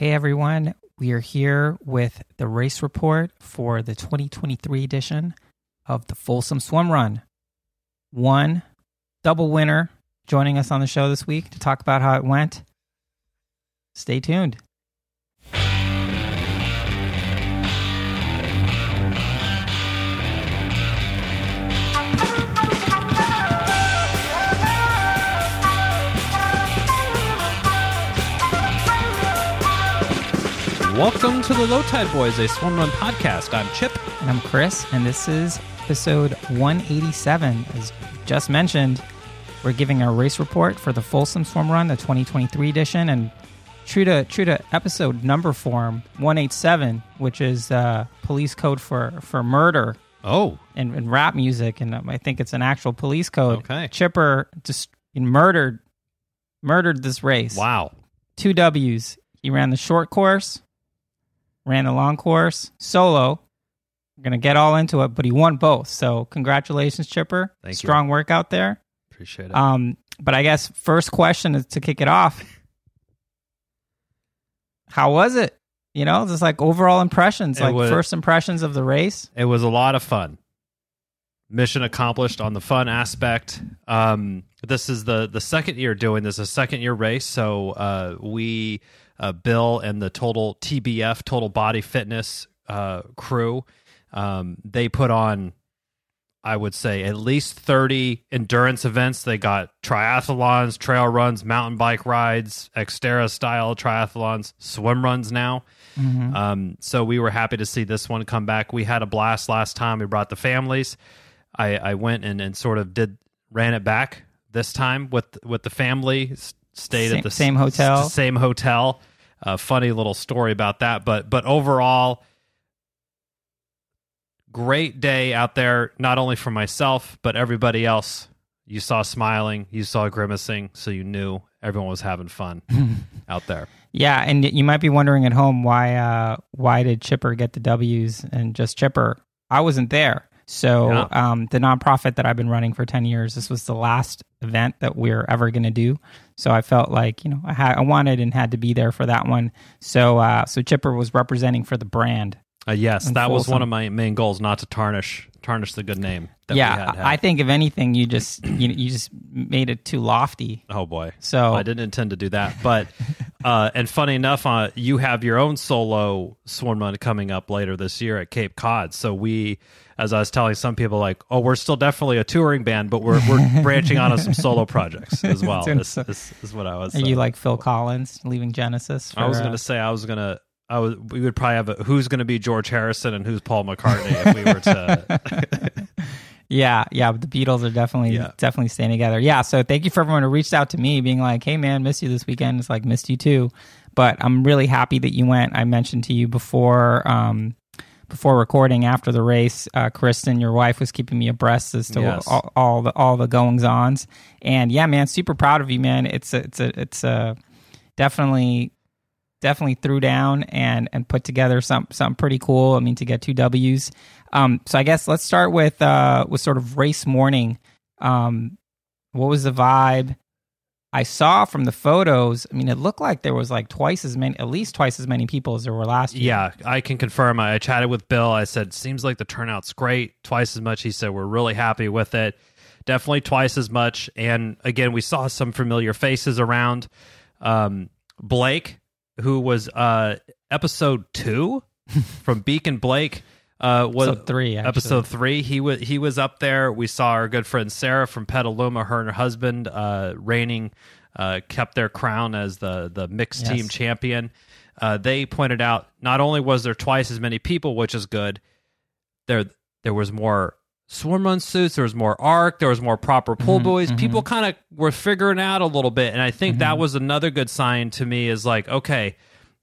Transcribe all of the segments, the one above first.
Hey everyone, we are here with the race report for the 2023 edition of the Folsom Swim Run. One double winner joining us on the show this week to talk about how it went. Stay tuned. Welcome to the Low Tide Boys, a swim run podcast. I'm Chip. And I'm Chris, and this is episode 187. As just mentioned, we're giving our race report for the Folsom Swim Run, the 2023 edition, and true to true to episode number form 187, which is uh, police code for for murder Oh, and, in rap music, and um, I think it's an actual police code. Okay. Chipper just murdered murdered this race. wow. Two W's. He ran the short course, ran the long course solo. We're gonna get all into it, but he won both. So congratulations, Chipper. Thank you. Strong workout there. Appreciate it. Um, but I guess first question is to kick it off. How was it? You know, just like overall impressions, It like was- first impressions of the race. it was a lot of fun. Mission accomplished on the fun aspect. Um, this is the the second year doing this, a second year race. So uh, we, uh, Bill and the total TBF, Total Body Fitness uh, crew, um, they put on, I would say, at least thirty endurance events. They got triathlons, trail runs, mountain bike rides, Xterra style triathlons, swim runs now. Mm-hmm. Um, so we were happy to see this one come back. We had a blast last time. We brought the families. I, I went and, and sort of did ran it back this time with with the family. Stayed Same- at the same hotel? s- same hotel. Uh, funny little story about that, but but overall, great day out there. Not only for myself, but everybody else. You saw smiling, you saw grimacing, so you knew everyone was having fun out there. Yeah, and you might be wondering at home why uh, why did Chipper get the W's and just Chipper? I wasn't there. So Yeah. um, the nonprofit that I've been running for ten years, this was the last event that we're ever going to do. So I felt like you know I had I wanted and had to be there for that one. So uh, so Chipper was representing for the brand. Uh, yes, that was one of my main goals, not to tarnish tarnish the good name. That yeah, we had had. I I think if anything, you just you you just made it too lofty. Oh boy. So I didn't intend to do that, but uh, and funny enough, uh, you have your own solo swim run coming up later this year at Cape Cod. So we, as I was telling some people, like, oh, we're still definitely a touring band, but we're we're branching out on some solo projects as well. This, this is what I was. Are uh, you like Phil Collins leaving Genesis? I was uh, going to say I was going to. I was. We would probably have a, who's going to be George Harrison and who's Paul McCartney if we were to. Yeah, yeah, but the Beatles are definitely Yeah. definitely staying together. Yeah, so thank you for everyone who reached out to me, being like, "Hey, man, miss you this weekend." It's like missed you too, but I'm really happy that you went. I mentioned to you before um, before recording after the race, uh, Kristen, your wife, was keeping me abreast as to Yes. all, all the all the goings ons, and yeah, man, super proud of you, man. It's a it's a it's a definitely definitely threw down and and put together some something pretty cool. I mean, to get two W's. Um, so I guess let's start with uh with sort of race morning. Um, what was the vibe? I saw from the photos. I mean, it looked like there was like twice as many, at least twice as many people as there were last year. Yeah, I can confirm. I chatted with Bill. I said, seems like the turnout's great. Twice as much. He said, we're really happy with it. Definitely twice as much. And again, we saw some familiar faces around. Um, Blake, who was uh, episode two from Beacon Blake, uh, was Episode three, actually. Episode three. He was he was up there. We saw our good friend Sarah from Petaluma. Her and her husband, uh, reigning, uh, kept their crown as the the mixed Yes. team champion. Uh, they pointed out not only was there twice as many people, which is good. There there was more swim run suits. There was more ARK. There was more proper pull Mm-hmm, buoys. People kind of were figuring out a little bit, and I think that was another good sign to me. Is like okay,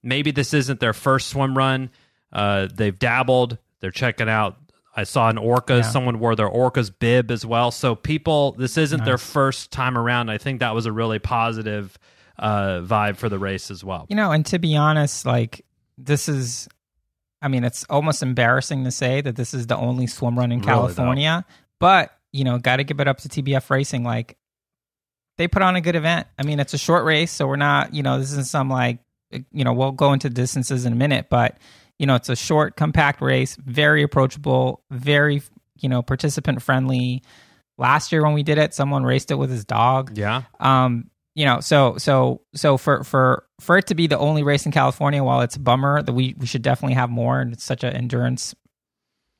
maybe this isn't their first swim run. Uh, they've dabbled. They're checking out. I saw an orca. Yeah. Someone wore their orca's bib as well. So people, this isn't their first time around. I think that was a really positive uh, vibe for the race as well. You know, and to be honest, like this is I mean, it's almost embarrassing to say that this is the only swim run in Really, though. California, but you know, got to give it up to TBF Racing like they put on a good event. I mean, it's a short race, so we're not, you know, this isn't some like you know, we'll go into distances in a minute, but you know, it's a short, compact race, very approachable, very you know, participant friendly. Last year when we did it, someone raced it with his dog. Yeah. Um, you know, so so so for for for it to be the only race in California, while it's a bummer that we we should definitely have more, and it's such an endurance,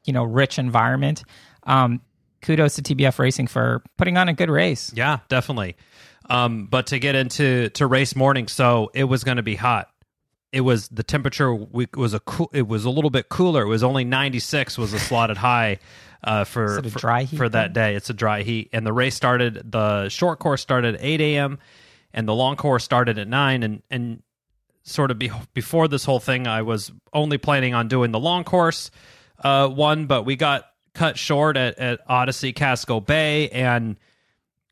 you know, rich environment. Um, kudos to TBF Racing for putting on a good race. Yeah, definitely. Um, but to get into to race morning, so it was going to be hot. It was the temperature was a cool. It was a little bit cooler. It was only ninety six was a slotted high uh, for for, dry heat for that day. It's a dry heat, and the race started. The short course started at eight a.m. and the long course started at nine. And and sort of be, before this whole thing, I was only planning on doing the long course uh, one, but we got cut short at, at Odyssey Casco Bay, and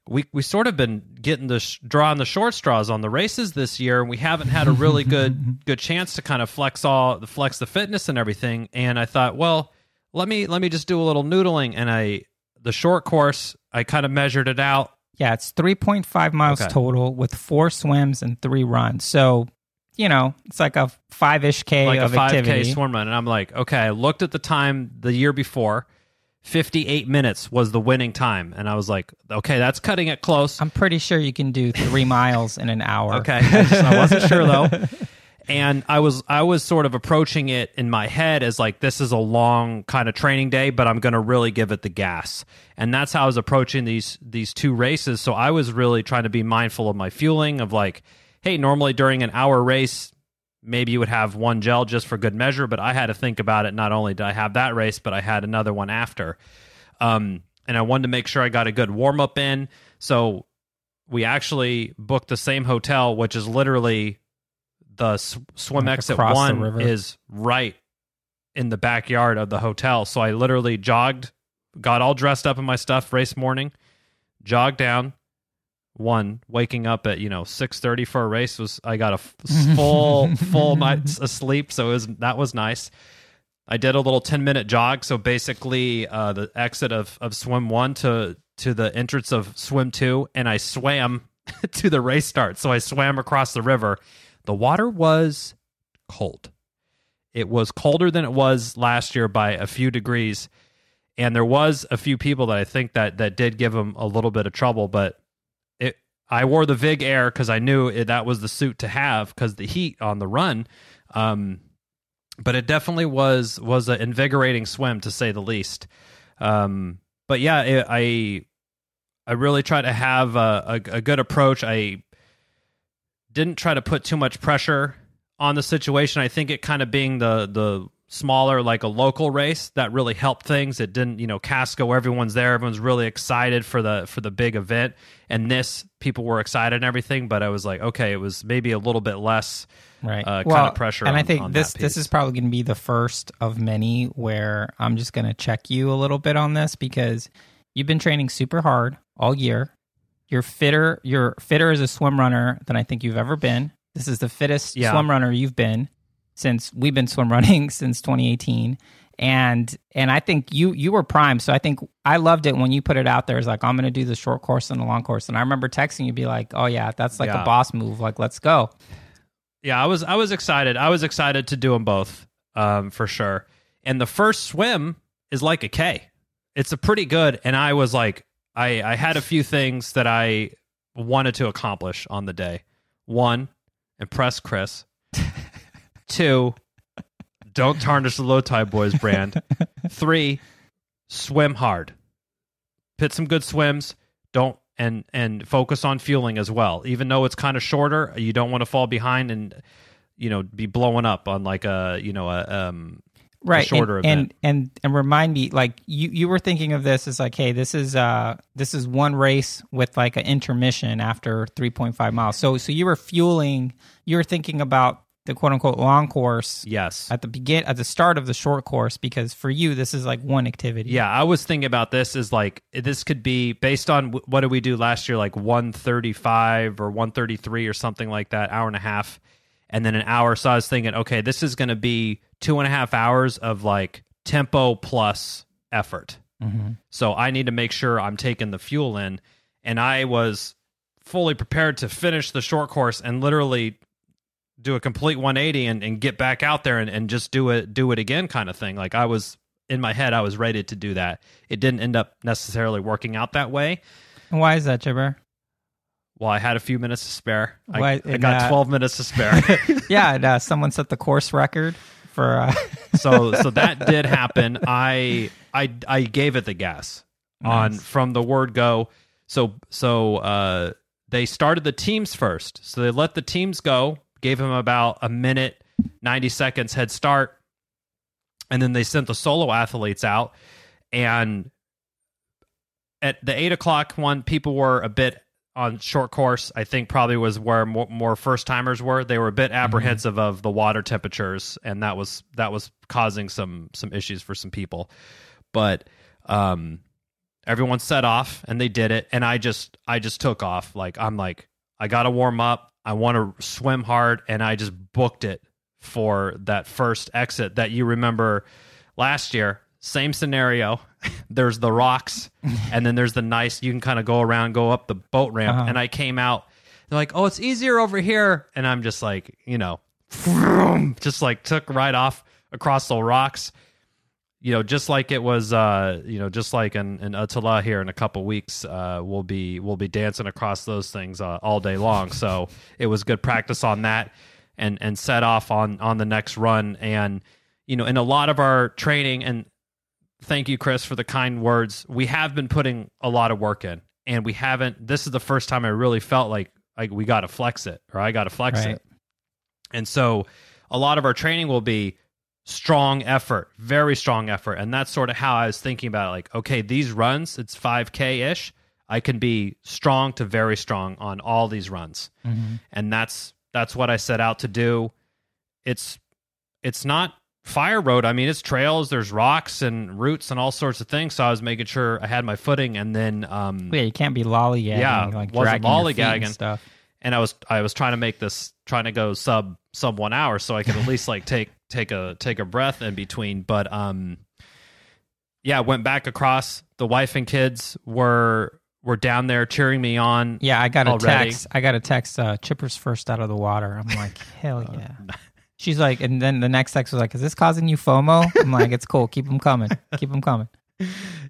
we we sort of been getting the sh- drawing the short straws on the races this year, and we haven't had a really good good chance to kind of flex all the flex the fitness and everything. And I thought, well let me let me just do a little noodling and I the short course I kind of measured it out. Yeah, it's 3.5 miles Okay. total with four swims and three runs. So, you know, it's like a five ish K like a of 5k activity. swim run and I'm like, okay, I looked at the time the year before. 58 minutes was the winning time and I was like, okay, that's cutting it close. I'm pretty sure you can do three miles in an hour. Okay. I, just- I wasn't sure though. And I was I was sort of approaching it in my head as like this is a long kind of training day, but I'm going to really give it the gas. And that's how I was approaching these these two races. So I was really trying to be mindful of my fueling of like, hey, normally during an hour race, maybe you would have one gel just for good measure, but I had to think about it. Not only did I have that race, but I had another one after. Um, and I wanted to make sure I got a good warm up in. So we actually booked the same hotel, which is literally the s- swim Like exit one is right in the backyard of the hotel. So I literally jogged, got all dressed up in my stuff race morning, jogged down. One waking up at you know six thirty for a race was I got a full full night's sleep, so it was that was nice. I did a little 10 minute jog. So basically, uh, the exit of, of swim one to, to the entrance of swim two, and I swam to the race start. So I swam across the river. The water was cold. It was colder than it was last year by a few degrees. And there was a few people that I think that, that did give them a little bit of trouble, but I wore the Vig Air because I knew it, that was the suit to have because the heat on the run. Um, but it definitely was was an invigorating swim to say the least. Um, but yeah, it, I I really try to have a, a, a good approach. I didn't try to put too much pressure on the situation. I think it kind of being the the smaller like a local race that really helped things. It didn't, you know, Casco everyone's there, everyone's really excited for the for the big event. And this people were excited and everything, but I was like, okay, it was maybe a little bit less right. uh, kind of pressure and i think on this this is probably going to be the first of many where i'm just going to check you a little bit on this because you've been training super hard all year. You're fitter you're fitter as a swim runner than i think you've ever been. This is the fittest Yeah. swim runner you've been since we've been swim running since 2018 and and i think you you were primed so i think i loved it when you put it out there it's like i'm going to do the short course and the long course and i remember texting you be like oh yeah that's like Yeah. a boss move like let's go yeah, I was I was excited. I was excited to do them both, um, for sure. And the first swim is like a K. It's a pretty good. And I was like, I I had a few things that I wanted to accomplish on the day. One, impress Chris. Two, don't tarnish the Low Tide Boys brand. Three, swim hard. Pit some good swims. Don't and and focus on fueling as well. Even though it's kind of shorter, you don't want to fall behind and you know be blowing up on like a you know a um right shorter and, event. and and and remind me like you you were thinking of this as like hey this is uh this is one race with like an intermission after 3.5 miles so so you were fueling you were thinking about the quote unquote long course yes. at the begin at the start of the short course because for you this is like one activity Yeah, I was thinking about this as like this could be based on wh- what did we do last year, like one thirty five or one thirty three or something like that, hour and a half, and then an hour. So I was thinking, okay, this is going to be two and a half hours of like tempo plus effort. Mhm. So I need to make sure I'm taking the fuel in, and I was fully prepared to finish the short course and literally do a complete 180 and, and get back out there and, and just do it do it again kind of thing. Like i was in my head i was ready to do that. It didn't end up necessarily working out that way. Why is that, Chipper? well i had a few minutes to spare. I, Why- I and, got uh, 12 minutes to spare. Yeah, and, uh, someone set the course record for. Uh, so so that did happen. I i i gave it the gas on from the word go. So so uh they started the teams first. So they let the teams go gave them about a minute 90 seconds head start. And then they sent the solo athletes out. And at the eight o'clock one people were a bit on short course. I think probably was where more, more first timers were. They were a bit apprehensive of the water temperatures. And that was that was causing some some issues for some people. But um everyone set off and they did it. And i just i just took off. Like i'm like i gotta warm up i want to swim hard and i just booked it for that first exit that you remember last year. Same scenario. There's the rocks and then there's the nice you can kind of go around go up the boat ramp Uh-huh. and i came out they're like oh it's easier over here. And i'm just like you know just like took right off across the rocks you know, just like it was, uh, you know, just like in, in ÖTILLÖ here in a couple weeks, uh, we'll be we'll be dancing across those things uh, all day long. So it was good practice on that, and and set off on on the next run. And you know, in a lot of our training, and thank you, Chris, for the kind words. We have been putting a lot of work in, and we haven't. This is the first time I really felt like like we got to flex it, or I got to flex Right. it. And so a lot of our training will be strong effort, very strong effort. And that's sort of how I was thinking about it. Like, okay, these runs, it's 5K ish. I can be strong to very strong on all these runs. Mhm. And that's that's what I set out to do. It's it's not fire road. I mean, it's trails, there's rocks and roots and all sorts of things. So I was making sure I had my footing and then um Yeah, you can't be lollygagging. Yeah, like wasn't feet and lollygagging. stuff. and I was I was trying to make this trying to go sub sub one hour so I could at least like take take a take a breath in between. But um, yeah, went back across. The wife and kids were were down there cheering me on. Yeah, I got a text. I got a text. Uh, Chipper's first out of the water. I'm like, hell yeah. She's like, and then the next text was like, "Is this causing you FOMO?" I'm like, "It's cool. Keep them coming. Keep them coming."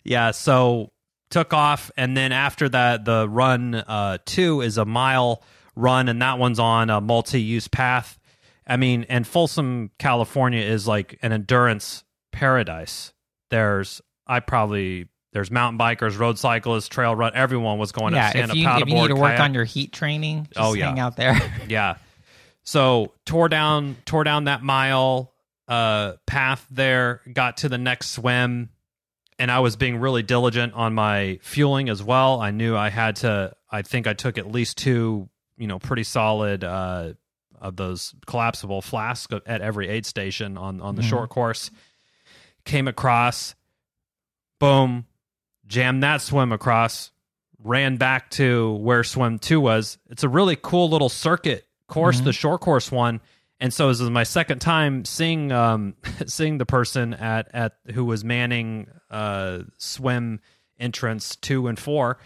Yeah, so took off, and then after that, the run uh, two is a mile run, and that one's on a multi-use path. I mean, and Folsom, California, is like an endurance paradise. There's, I probably there's mountain bikers, road cyclists, trail run. Everyone was going yeah, to stand up you, if you need to work kayak. on your heat training, just Oh, yeah. hang out there. Yeah. So tore down tore down that mile uh path there, got to the next swim, and I was being really diligent on my fueling as well. I knew I had to I think I took at least two, you know, pretty solid uh of those collapsible flasks at every aid station on on the Mhm. short course. Came across, boom, jammed that swim across, ran back to where swim two was. It's a really cool little circuit course, Mhm. the short course one. And so this is my second time seeing um seeing the person at at who was manning uh swim entrance two and four.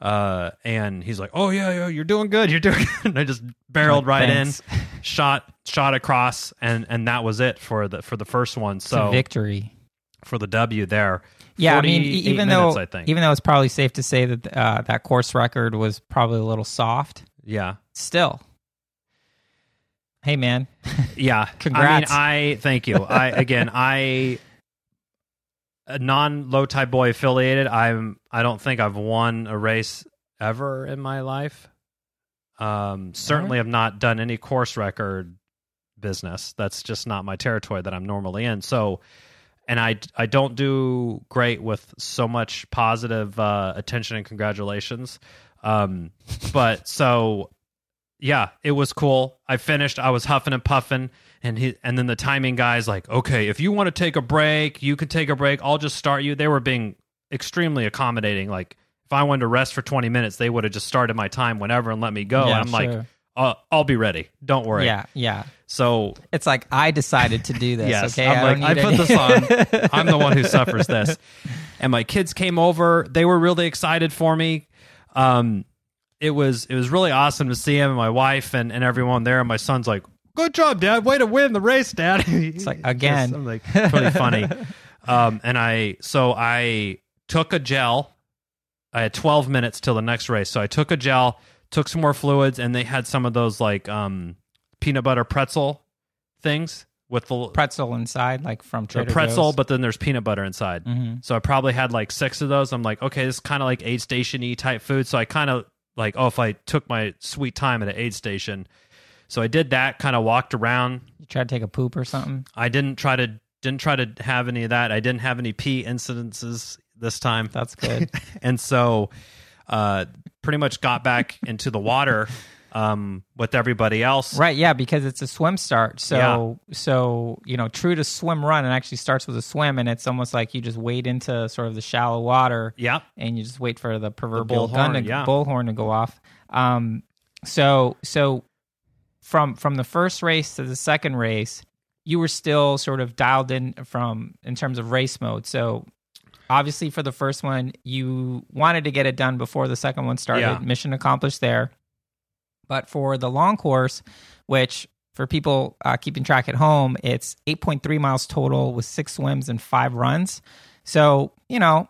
Uh and he's like, Oh yeah, yeah, you're doing good, you're doing good. And I just barreled Like, right thanks. in, shot shot across and and that was it for the for the first one. So victory. for the W there. Yeah, I mean, 48 even minutes, though I think. even though it's probably safe to say that uh, that course record was probably a little soft, yeah. still. Hey, man. Yeah. Congrats. I mean, I thank you. I again, I a non low tide boy affiliated. I'm. I don't think I've won a race ever in my life. Um, certainly have not done any course record business. That's just not my territory that I'm normally in. So, and I I don't do great with so much positive uh, attention and congratulations. Um, but so yeah, it was cool. I finished. I was huffing and puffing, and he and then the timing guy's like, "Okay, if you want to take a break, you can take a break. I'll just start you." They were being extremely accommodating. Like if I wanted to rest for twenty minutes, they would have just started my time whenever and let me go. Yeah, and I'm like, uh, "I'll be ready. Don't worry." Yeah, yeah. So It's like I decided to do this. Yes, okay, I'm don't like, I put this on. I'm the one who suffers this. And my kids came over. They were really excited for me. Um, it was it was really awesome to see him and my wife and, and everyone there. And my son's like, good job, Dad. Way to win the race, Dad. It's like, again. I'm like really funny. um, and I so I took a gel. I had 12 minutes till the next race, so I took a gel, took some more fluids, and they had some of those like um, peanut butter pretzel things with the Pretzel inside, like from the pretzel, Joe's. but then there's peanut butter inside. hmm So I probably had like six of those. I'm like, okay, this is kind of like aid station y type food. So I kind of like, oh, if I took my sweet time at an aid station. So I did that, kind of walked around. You try to take a poop or something. I didn't try to didn't try to have any of that. I didn't have any pee incidences this time. That's good. and so uh pretty much got back into the water um with everybody else. right, yeah, because it's a swim start. So so, you know, true to swim run, it actually starts with a swim and it's almost like you just wade into sort of the shallow water Yep. and you just wait for the proverbial bullhorn, gun to yeah. bullhorn to go off. Um, so so from from the first race to the second race, you were still sort of dialed in from in terms of race mode. So obviously for the first one, you wanted to get it done before the second one started. Yeah. Mission accomplished there. But for the long course, which for people uh, keeping track at home, it's 8.3 miles total with six swims and five runs. So, you know,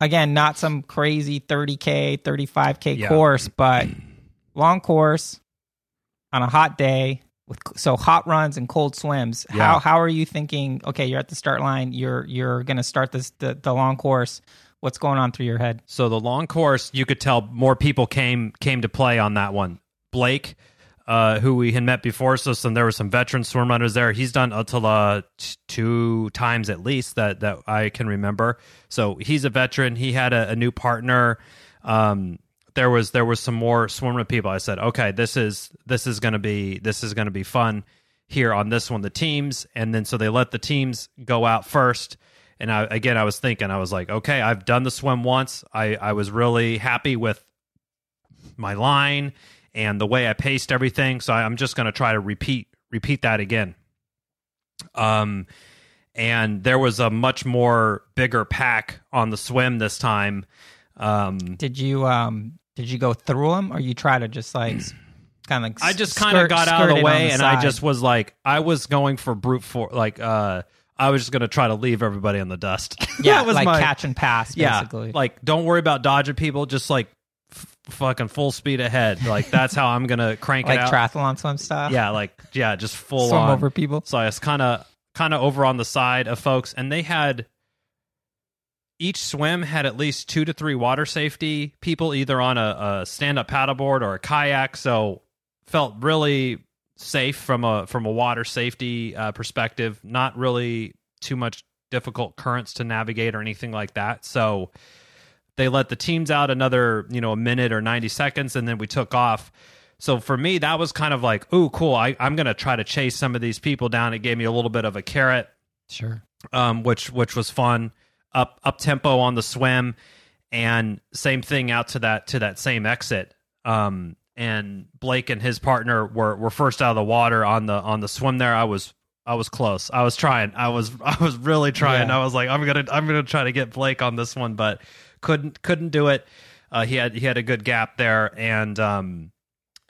again, not some crazy 30K, 35K Yeah. course, but long course on a hot day with so hot runs and cold swims. Yeah. How how are you thinking, okay, you're at the start line, you're you're going to start this the, the long course. What's going on through your head? So the long course, you could tell more people came came to play on that one. Blake, uh, who we had met before, so some there were some veteran swim runners there. He's done ÖTILLÖ t- two times at least that that I can remember. So he's a veteran. He had a, a new partner. Um, there was there was some more swimmer people. I said, okay, this is this is gonna be this is gonna be fun here on this one. The teams, and then so they let the teams go out first. And I, again, I was thinking, I was like, okay, I've done the swim once. I, I was really happy with my line and the way I paced everything. So I, I'm just going to try to repeat repeat that again. Um, and there was a much more bigger pack on the swim this time. Um, Did you um did you go through them or you try to just like kind of I just kind of got out of the way, and I just was like, I was going for brute force. Like, uh, I was just going to try to leave everybody in the dust. yeah that was like my catch and pass yeah. Like, don't worry about dodging people. Just like f- fucking full speed ahead. Like that's how I'm gonna crank like it out. Like, triathlon swim style. yeah, like yeah, just full swim on. over people. So I was kind of kind of over on the side of folks, and they had each swim had at least two to three water safety people, either on a, a stand up paddleboard or a kayak. So felt really safe from a from a water safety uh, perspective. Not really too much difficult currents to navigate or anything like that. So they let the teams out another you know a minute or 90 seconds and then we took off so for me that was kind of like ooh cool I, i'm going to try to chase some of these people down it gave me a little bit of a carrot Sure. um, which which was fun up up tempo on the swim and same thing out to that to that same exit um, and blake and his partner were were first out of the water on the on the swim there i was I was close. I was trying. I was I was really trying. Yeah. I was like, I'm gonna I'm gonna try to get Blake on this one, but couldn't couldn't do it. Uh, he had he had a good gap there, and um,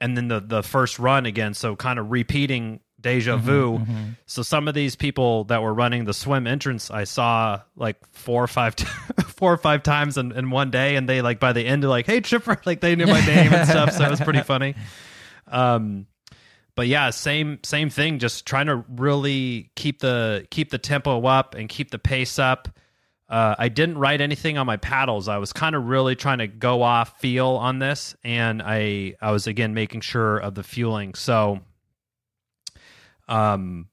and then the the first run again. So kind of repeating deja vu. mhm. So some of these people that were running the swim entrance, I saw like four or five, t- four or five times in, in one day, and they like by the end, like, "Hey, Chipper!" Like they knew my name and stuff. So it was pretty funny. Um, but yeah, same same thing. Just trying to really keep the keep the tempo up and keep the pace up. Uh, I didn't write anything on my paddles. I was kind of really trying to go off feel on this, and I I was again making sure of the fueling. So, um,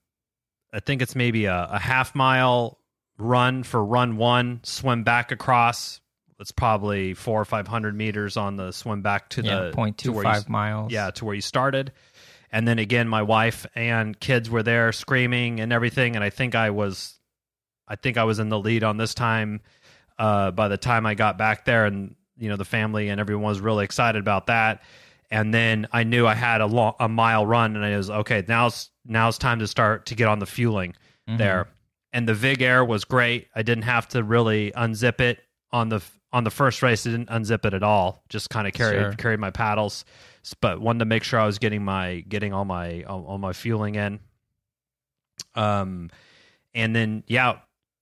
I think it's maybe a, a half mile run for run one, swim back across. It's probably four or five hundred meters on the swim back to Yeah, the point two you five miles. yeah, to where you started. And then again, my wife and kids were there screaming and everything. And I think I was, I think I was in the lead on this time. Uh, by the time I got back there, and you know the family and everyone was really excited about that. And then I knew I had a long, a mile run, and I was okay. Now's now's time to start to get on the fueling Mhm. there. And the Vig Air was great. I didn't have to really unzip it on the on the first race. I didn't unzip it at all. Just kind of carried Sure. carried my paddles. but wanted to make sure I was getting my getting all my all, all my fueling in. Um, and then yeah,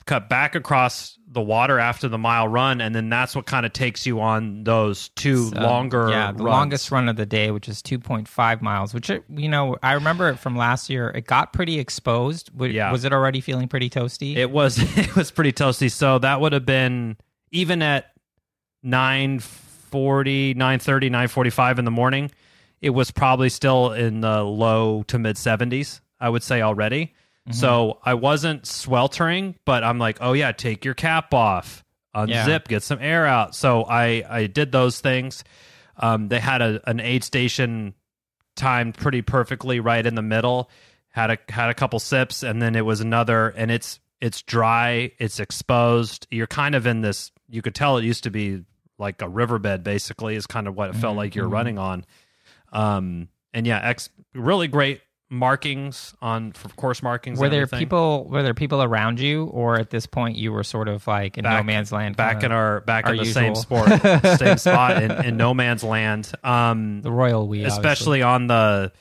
cut back across the water after the mile run, and then that's what kind of takes you on those two So, longer. yeah, the runs. longest run of the day, which is 2.5 miles, which, it, you know, I remember it from last year. It got pretty exposed. W- Yeah. Was it already feeling pretty toasty? It was it was pretty toasty. So that would have been even at 940, 930, 945 in the morning, it was probably still in the low to mid 70s, I would say already. So I wasn't sweltering, but I'm like, "Oh yeah, take your cap off, unzip, Yeah. get some air out." So I I did those things. Um, they had a an aid station timed pretty perfectly right in the middle. Had a had a couple sips, and then it was another, and it's it's dry, it's exposed. You're kind of in this. You could tell it used to be like a riverbed, basically, is kind of what it felt like you're Mhm. running on. Um, and yeah, ex really great markings on for course markings. were there everything. people? Were there people around you, or at this point you were sort of like in no man's land? back in our back our in the same usual. sport, same spot in, in no man's land. Um, the royal we, especially on the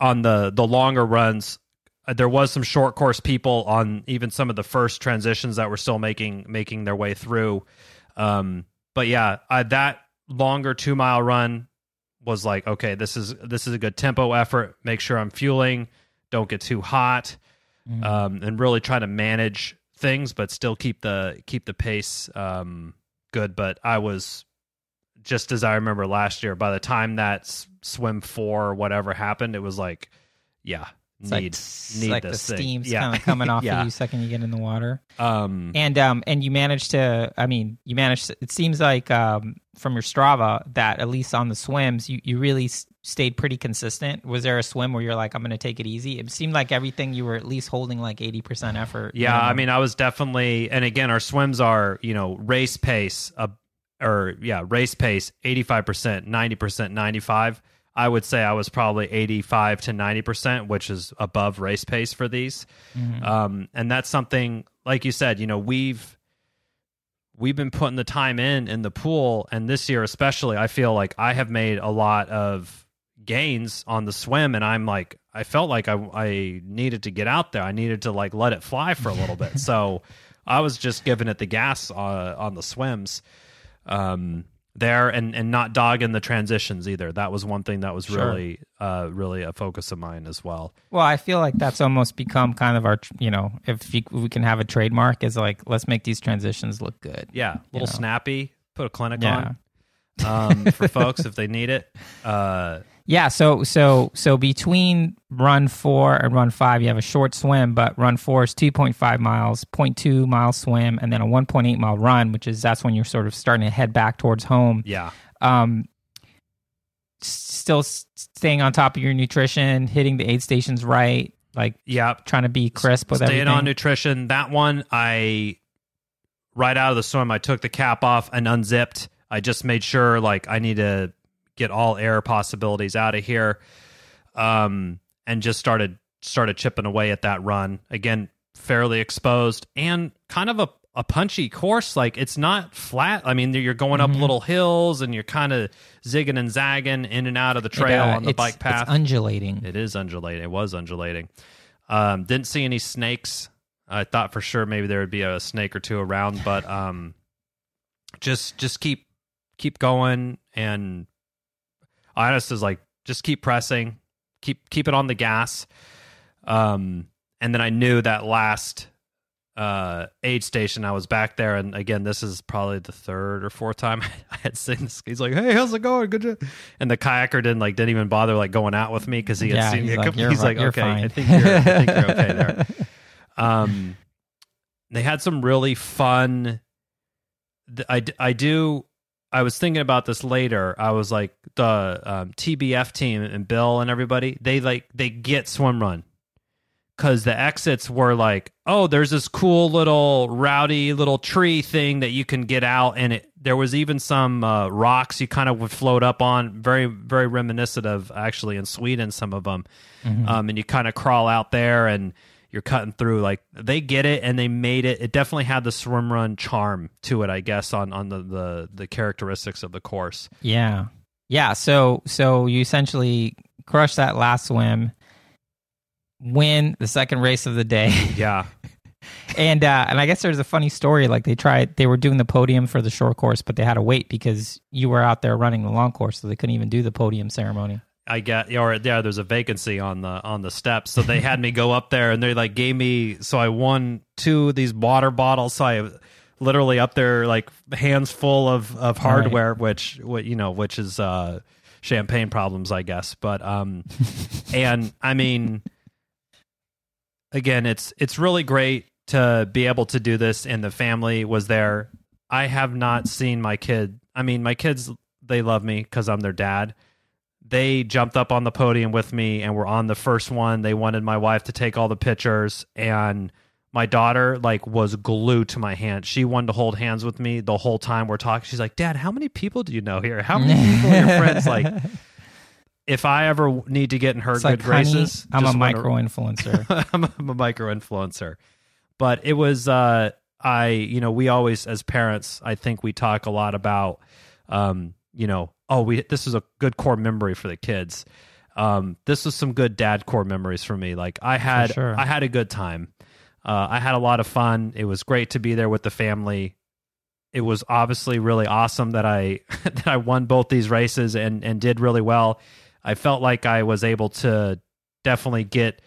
on the the longer runs uh, there was some short course people on even some of the first transitions that were still making making their way through um but yeah I, that longer two mile run was like okay this is this is a good tempo effort make sure i'm fueling don't get too hot. Mhm. um, and really try to manage things, but still keep the keep the pace um, good. But I was just as I remember last year. By the time that s- swim four or whatever happened, it was like, yeah, It's need like, need like the thing. steam's Yeah. kind of coming off Yeah. of you second you get in the water. um, And um and you managed to I mean you managed to, it seems like um from your Strava that at least on the swims you you really s- stayed pretty consistent. Was there a swim where you're like I'm going to take it easy? It seemed like everything you were at least holding like 80% effort. Yeah, I mean, I was definitely, and again, our swims are, you know, race pace, uh, or yeah, race pace, 85%, 90%, 95. I would say I was probably 85 to 90%, which is above race pace for these. Mhm. Um, and that's something, like you said, you know, we've, we've been putting the time in in the pool. And this year, especially, I feel like I have made a lot of gains on the swim. And I'm like, I felt like I, I needed to get out there. I needed to like let it fly for a little bit. So I was just giving it the gas uh, on the swims. Um, there and and not dogging the transitions either. That was one thing that was Sure. really uh really a focus of mine as well. Well, I feel like that's almost become kind of our, you know, if you, we can have a trademark is like let's make these transitions look good. Yeah, a little know. snappy. Put a clinic Yeah. on um, for folks if they need it. Uh, Yeah, so so so between run four and run five, you have a short swim, but run four is two point five miles, 0.2 mile swim, and then a one point eight mile run, which is that's when you're sort of starting to head back towards home. yeah, Um, still staying on top of your nutrition, hitting the aid stations right, like yeah. trying to be crisp with Staying everything. on nutrition. That one, I right out of the swim, I took the cap off and unzipped. I just made sure like I need to get all air possibilities out of here, um, and just started started chipping away at that run again. Fairly exposed and kind of a a punchy course. Like it's not flat. I mean, you're going up Mhm. little hills and you're kind of zigging and zagging in and out of the It, trail uh, on the bike path. It's undulating. It is undulating. It was undulating. Um, didn't see any snakes. I thought for sure maybe there would be a snake or two around, but um, just just keep keep going. And honest is like just keep pressing, keep keep it on the gas. Um, and then I knew that last uh aid station I was back there and again this is probably the third or fourth time I had seen this he's like hey how's it going good job and the kayaker didn't like didn't even bother like going out with me because he had Yeah, seen he's me a like, couple- "You're he's like you're okay fine." I think you're I think you're okay there um they had some really fun I, I do I was thinking about this later. I was like the um, TBF team and Bill and everybody they like they get swim run. Because the exits were like, oh, there's this cool little rowdy little tree thing that you can get out, and it there was even some uh, rocks you kind of would float up on, very very reminiscent of actually in Sweden some of them, Mhm. um, and you kind of crawl out there and you're cutting through. Like they get it, and they made it. It definitely had the swim run charm to it, I guess, on on the the, the characteristics of the course. yeah. Yeah, so so you essentially crush that last swim, win the second race of the day. Yeah. and uh, and I guess there's a funny story. Like they tried, they were doing the podium for the short course, but they had to wait because you were out there running the long course, so they couldn't even do the podium ceremony. I get or yeah, there's a vacancy on the on the steps, so they had me go up there, and they like gave me so I won two of these water bottles. So I literally up there like hands full of of hardware, right. which what you know, which is uh, champagne problems, I guess. But um, and I mean, again, it's it's really great to be able to do this, and the family was there. I have not seen my kid. I mean, my kids they love me because I'm their dad they jumped up on the podium with me and were on the first one. They wanted my wife to take all the pictures and my daughter like was glued to my hand. She wanted to hold hands with me the whole time we're talking. She's like, "Dad, how many people do you know here? How many people are your friends?" Like, if I ever need to get in her it's good like, graces, I'm a micro influencer. I'm, a, I'm a micro influencer. But it was, uh, I, you know, we always as parents, I think we talk a lot about, um, you know, oh, we this is a good core memory for the kids. Um, this was some good dad core memories for me. Like I had, sure. I had a good time. Uh, I had a lot of fun. It was great to be there with the family. It was obviously really awesome that I that I won both these races and and did really well. I felt like I was able to definitely get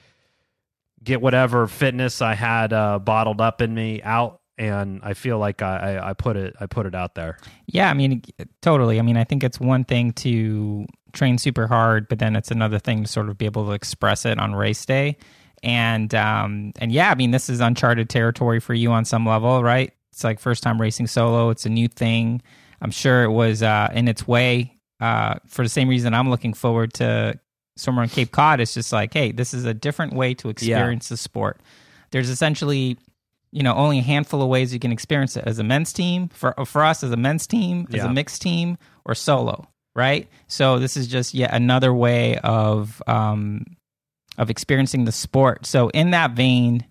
get whatever fitness I had uh, bottled up in me out and I feel like I, I, put it I put it out there. Yeah, I mean, totally. I mean, I think it's one thing to train super hard, but then it's another thing to sort of be able to express it on race day. And um, and yeah, I mean, this is uncharted territory for you on some level, right? It's like first time racing solo. It's a new thing. I'm sure it was uh, in its way. Uh, for the same reason, I'm looking forward to somewhere on Cape Cod. It's just like, hey, this is a different way to experience yeah. the sport. There's essentially you know only a handful of ways you can experience it as a men's team. For for us as a men's team as yeah. a mixed team or solo right? So this is just yet another way of um of experiencing the sport. So in that vein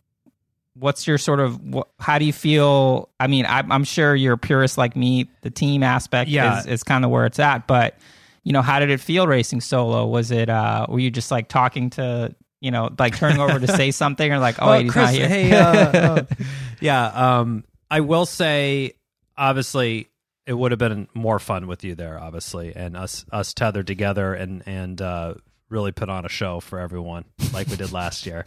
what's your sort of how do you feel i mean I, i'm sure you're a purist like me. The team aspect yeah. is, is kind of where it's at but you know how did it feel racing solo? Was it uh were you just like talking to you know, like turning over to say something or like, oh, wait, he's Chris, not here. Hey, uh, uh, yeah. Um, I will say, obviously, it would have been more fun with you there, obviously, and us us tethered together and and uh, really put on a show for everyone like we did last year.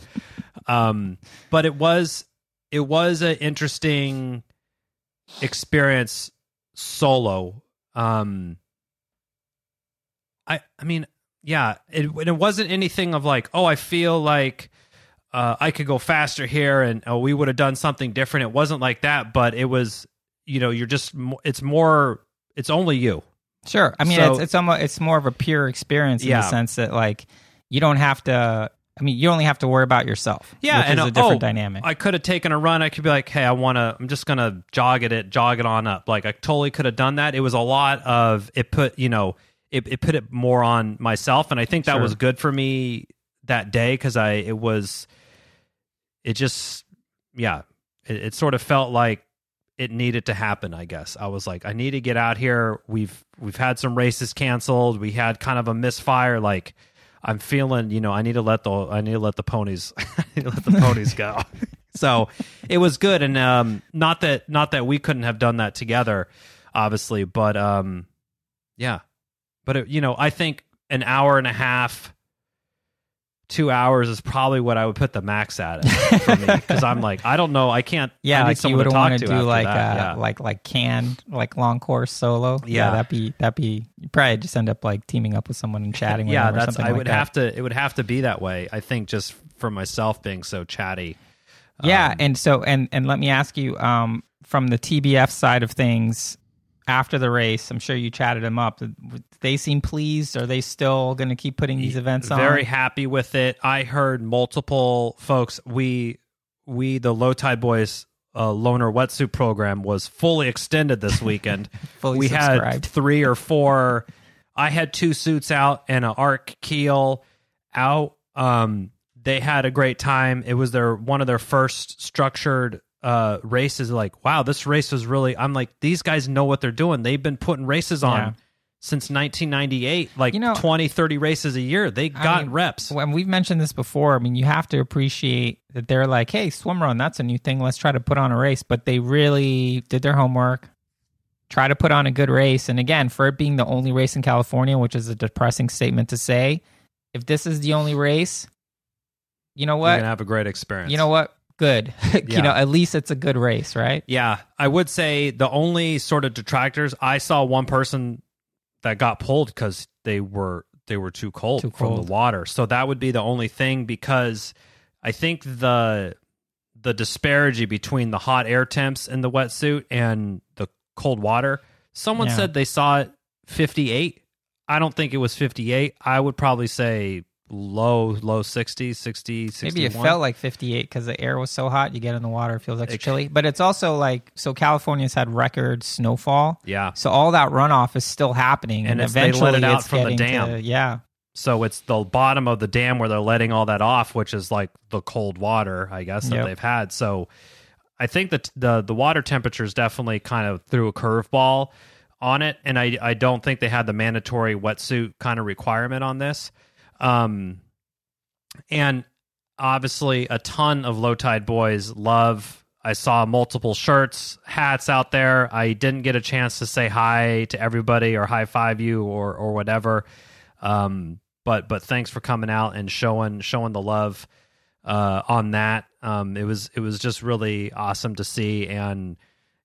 Um, but it was it was an interesting experience solo. Um, I I mean yeah, it, it wasn't anything of like, oh, I feel like uh, I could go faster here, and oh, we would have done something different. It wasn't like that, but it was, you know, you're just, it's more, it's only you. Sure, I mean, so, it's it's almost it's more of a pure experience in yeah. the sense that like you don't have to. I mean, you only have to worry about yourself. Yeah, and a different oh, dynamic. I could have taken a run. I could be like, hey, I want to. I'm just gonna jog it, it, jog it on up. Like I totally could have done that. It was a lot of it. Put you know it, it put it more on myself, and I think that sure. was good for me that day because I it was it just yeah it, it sort of felt like it needed to happen i guess. I was like i need to get out here. We've we've had some races canceled. We had kind of a misfire. Like i'm feeling you know i need to let the i need to let the ponies let the ponies go. So it was good. And um not that not that we couldn't have done that together obviously but um yeah but it, you know, I think an hour and a half, two hours is probably what I would put the max at for me because I'm like, I don't know, I can't. Yeah, I like you would want to do like that. Uh, yeah. like like canned like long course solo. Yeah. yeah, that'd be that'd be you probably just end up like teaming up with someone and chatting. with yeah, that's I like would that. have to. It would have to be that way. I think just for myself being so chatty. Yeah, um, and so and and let me ask you, um, from the TBF side of things, after the race. I'm sure you chatted them up. They seem pleased. Are they still going to keep putting these events on? Very happy with it. I heard multiple folks. We we the Low Tide Boys uh, loaner wetsuit program was fully extended this weekend. fully we subscribed. had three or four. I had two suits out and an ARK Keel out. Um, they had a great time. It was their one of their first structured uh races like wow this race was really i'm like these guys know what they're doing they've been putting races on yeah. since 1998, like You know- 20, 30 races a year. They got mean, reps. when we've mentioned this before, I mean, you have to appreciate that they're like, hey, swim run, that's a new thing. Let's try to put on a race. But they really did their homework, try to put on a good race. And again, for it being the only race in California, which is a depressing statement to say, if this is the only race, you know what? You're gonna have a great experience. You know what? Good. Yeah. you know, at least it's a good race, right? Yeah, I would say the only sort of detractors I saw one person that got pulled because they were they were too cold Too from the water. So that would be the only thing because I think the the disparity between the hot air temps in the wetsuit and the cold water. Someone Yeah. said they saw it 58. I don't think it was 58. I would probably say low low 60s, 60, 61. Maybe it felt like 58 because the air was so hot. You get in the water, it feels extra It- chilly. But it's also like, so California's had record snowfall. yeah. So all that runoff is still happening, And and, it's- they let eventually it out it's from the dam. to- yeah, So it's the bottom of the dam where they're letting all that off, which is like the cold water, I guess, that Yep. they've had. So I think that the the water temperatures definitely kind of threw a curveball on it, and I I don't think they had the mandatory wetsuit kind of requirement on this. Um, and obviously, a ton of low tide boys love. I saw multiple shirts, hats out there. I didn't get a chance to say hi to everybody or high five you or or whatever. Um, but but thanks for coming out and showing showing the love uh, on that. Um, it was it was just really awesome to see, and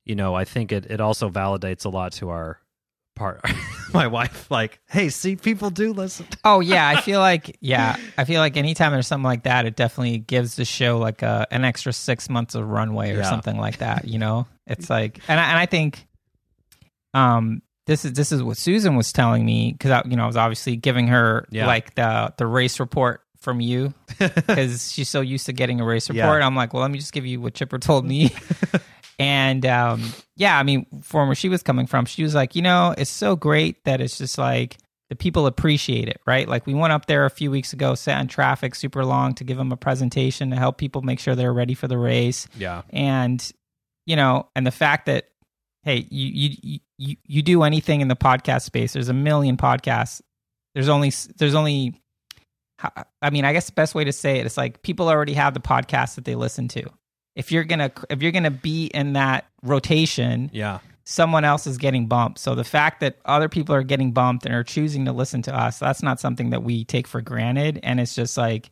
you know I think it it also validates a lot to our part. My wife, like, hey, see, people do listen. Oh yeah, I feel like yeah, I feel like anytime there's something like that, it definitely gives the show like a an extra six months of runway or Yeah. something like that. You know, it's like, and I, and I think, um, this is this is what Susan was telling me because I, you know I was obviously giving her Yeah. like the the race report from you because she's so used to getting a race Yeah. report. I'm like, well, let me just give you what Chipper told me. And um, yeah, I mean, from where she was coming from, she was like, you know, it's so great that it's just like the people appreciate it, right? Like we went up there a few weeks ago, sat in traffic super long to give them a presentation to help people make sure they're ready for the race. Yeah, And you know, and the fact that hey, you you you you do anything in the podcast space. There's a million podcasts. There's only there's only I mean, I guess the best way to say it is like people already have the podcast that they listen to. If you're gonna if you're gonna be in that rotation, yeah, someone else is getting bumped. So the fact that other people are getting bumped and are choosing to listen to us, that's not something that we take for granted. And it's just like,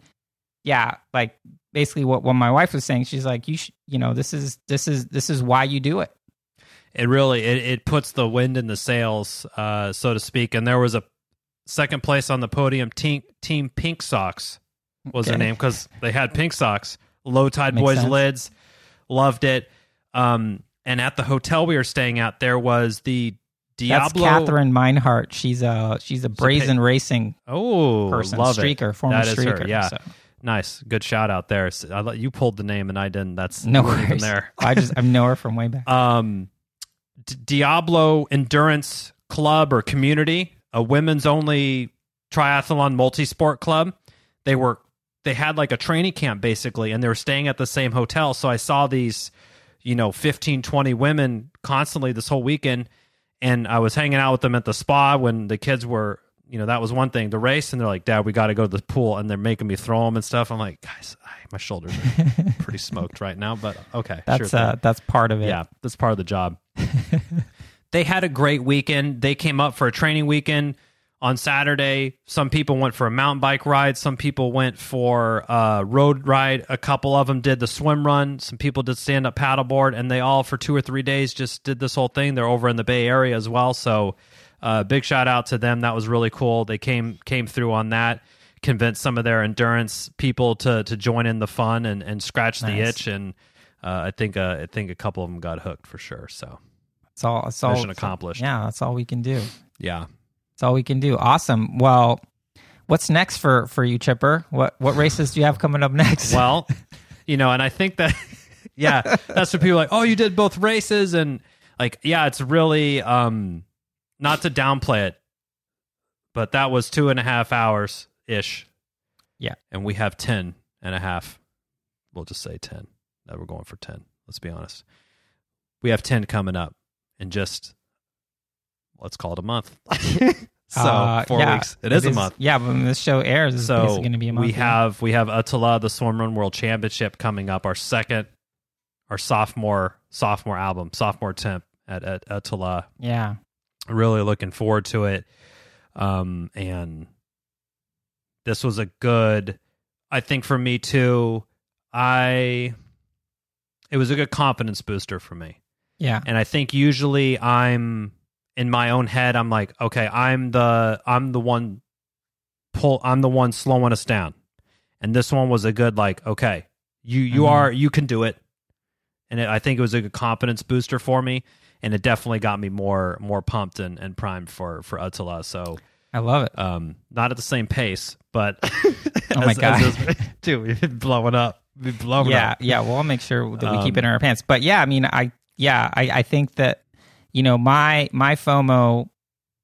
yeah, like basically what, what my wife was saying. She's like, you, sh- you know, this is this is this is why you do it. it really it, it puts the wind in the sails, uh, so to speak. And there was a second place on the podium. Team Team Pink Socks was Okay. name because they had pink socks. Low Tide Makes Boys sense. lids, loved it. Um, and at the hotel we were staying at, there was the That's Diablo. Catherine Meinhardt. She's a she's a brazen racing oh, person, love streaker, it. former That is her, streaker. yeah. so. Nice, good shout out there. S- I let you pulled the name and I didn't. That's no worries. there. I just I know her from way back. um, D- Diablo Endurance Club or community, a women's only triathlon multi-sport club. They were they had like a training camp basically and they were staying at the same hotel. So I saw these, you know, 15 20 women constantly this whole weekend and I was hanging out with them at the spa when the kids were you know that was one thing the race and they're like dad we got to go to the pool and they're making me throw them and stuff i'm like guys my shoulders are pretty smoked right now but okay That's sure uh that's part of it. Yeah, that's part of the job. they had a great weekend. They came up for a training weekend on Saturday. Some people went for a mountain bike ride. Some people went for a road ride. A couple of them did the swim run. Some people did stand up paddleboard, and they all for two or three days just did this whole thing. They're over in the Bay Area as well. So, uh, big shout out to them. That was really cool. They came came through on that. Convinced some of their endurance people to to join in the fun and, and scratch the Nice. itch and uh, I think uh, I think a couple of them got hooked for sure. So It's all it's all Mission accomplished. Yeah, that's all we can do. yeah, That's all we can do. Awesome. Well, what's next for for you, Chipper? What what races do you have coming up next? well, you know, and I think that yeah, that's what people are like. Oh, you did both races, and like yeah, it's really um not to downplay it, but that was two and a half hours ish. Yeah. and we have ten and a half. We'll just say ten. That we're going for ten. Let's be honest. We have ten coming up in just let's call it a month. so Uh, four yeah, weeks. It is a month. Yeah, but when this show airs, it's So going to be a month. we have we have ÖTILLÖ the Swim Run World Championship coming up. Our second, our sophomore sophomore album, sophomore temp at, at ÖTILLÖ. Yeah. Really looking forward to it. Um, and this was a good, I think for me too. I it was a good confidence booster for me. Yeah. And I think usually I'm in my own head, I'm like, okay, I'm the I'm the one pull I'm the one slowing us down. And this one was a good like, okay, you you Mhm. are you can do it. And it, I think it was a good confidence booster for me. And it definitely got me more more pumped and, and primed for for ÖTILLÖ. So I love it. um not at the same pace, but Oh my as- God. as this- dude, we've been blowing up. We've been blowing yeah, up. yeah. Well, I'll make sure that we keep Um, it in our pants. But yeah, I mean, I yeah, I, I think that you know my my FOMO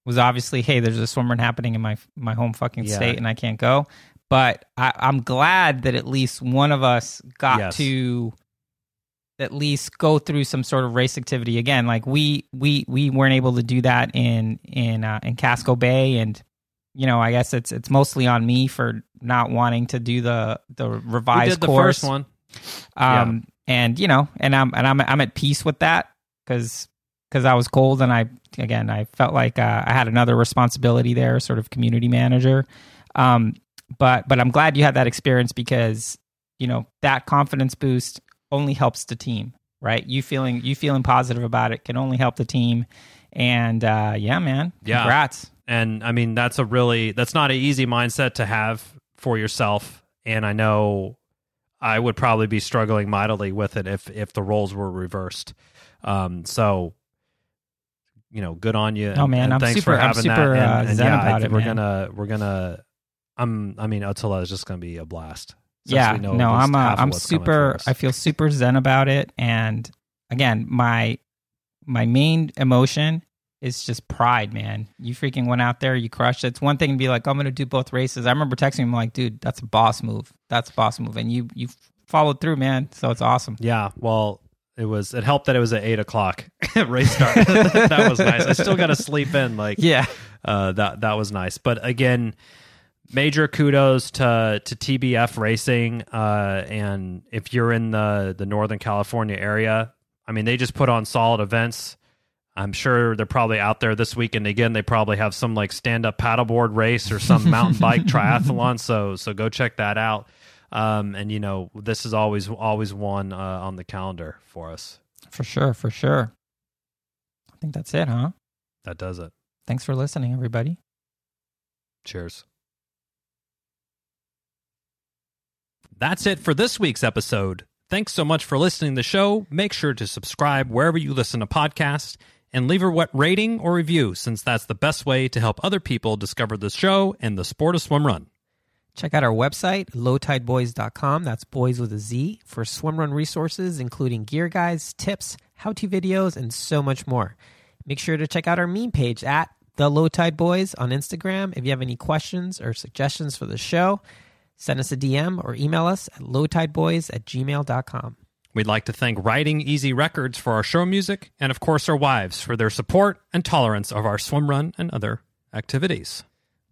was obviously, hey, there's a swim run happening in my my home fucking Yeah. state, and I can't go. But I, I'm glad that at least one of us got Yes. to at least go through some sort of race activity again. Like we we we weren't able to do that in in uh, in Casco Bay, and you know, I guess it's it's mostly on me for not wanting to do the the revised the course. first one. Um, and you know, and I'm and I'm I'm at peace with that because because I was cold and I again I felt like uh, I had another responsibility there, sort of community manager. Um, but but I'm glad you had that experience because you know that confidence boost only helps the team, right? You feeling you feeling positive about it can only help the team. And uh, yeah, man, Yeah. congrats. and i mean that's a really that's not an easy mindset to have for yourself and i know i would probably be struggling mightily with it if if the roles were reversed um so you know good on you Oh, man, and I'm thanks super- for I'm having super, that uh, and, and zen yeah about think it, we're man. gonna we're gonna i'm i mean ÖTILLÖ is just gonna be a blast. Yeah we know no i'm Uh, I'm super i feel super zen about it. And again my my main emotion is just pride man. You freaking went out there you crushed it. It's one thing to be like i'm gonna do both races. I remember texting him like dude that's a boss move. That's a boss move. And you you followed through man. So it's awesome. Yeah, well, it was. It helped that it was at eight o'clock race start. that was nice. I still got to sleep in. Like, yeah uh, that that was nice. But again, major kudos to to TBF Racing. Uh, and if you're in the the Northern California area, I mean, they just put on solid events. I'm sure they're probably out there this weekend again. They probably have some like stand up paddleboard race or some mountain bike triathlon. So so go check that out. Um, and you know this is always always one uh, on the calendar for us. for sure for sure i think that's it huh That does it. thanks for listening everybody Cheers. That's it for this week's episode. Thanks so much for listening to the show. Make sure to subscribe wherever you listen to podcasts and leave a what rating or review since that's the best way to help other people discover the show and the sport of swim run. Check out our website, lowtideboyz.com. That's boys with a Z for swim run resources, including gear guides, tips, how to videos, and so much more. Make sure to check out our meme page at The Low Tide Boys on Instagram. If you have any questions or suggestions for the show, send us a DM or email us at lowtideboys at gmail.com. We'd like to thank Writing Easy Records for our show music and, of course, our wives for their support and tolerance of our swim run and other activities.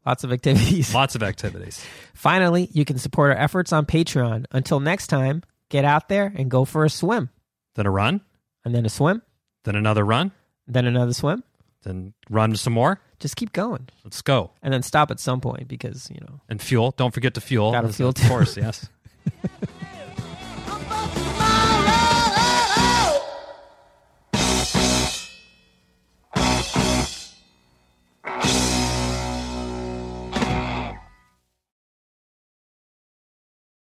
Lots of activities. Lots of activities. Finally, you can support our efforts on Patreon. Until next time, get out there and go for a swim. Then a run, And then a swim, then another run, then another swim. then run some more. Just keep going. Let's go. And then stop at some point because, you know, And fuel. Don't forget to fuel. Gotta Of fuel Of too. course, yes.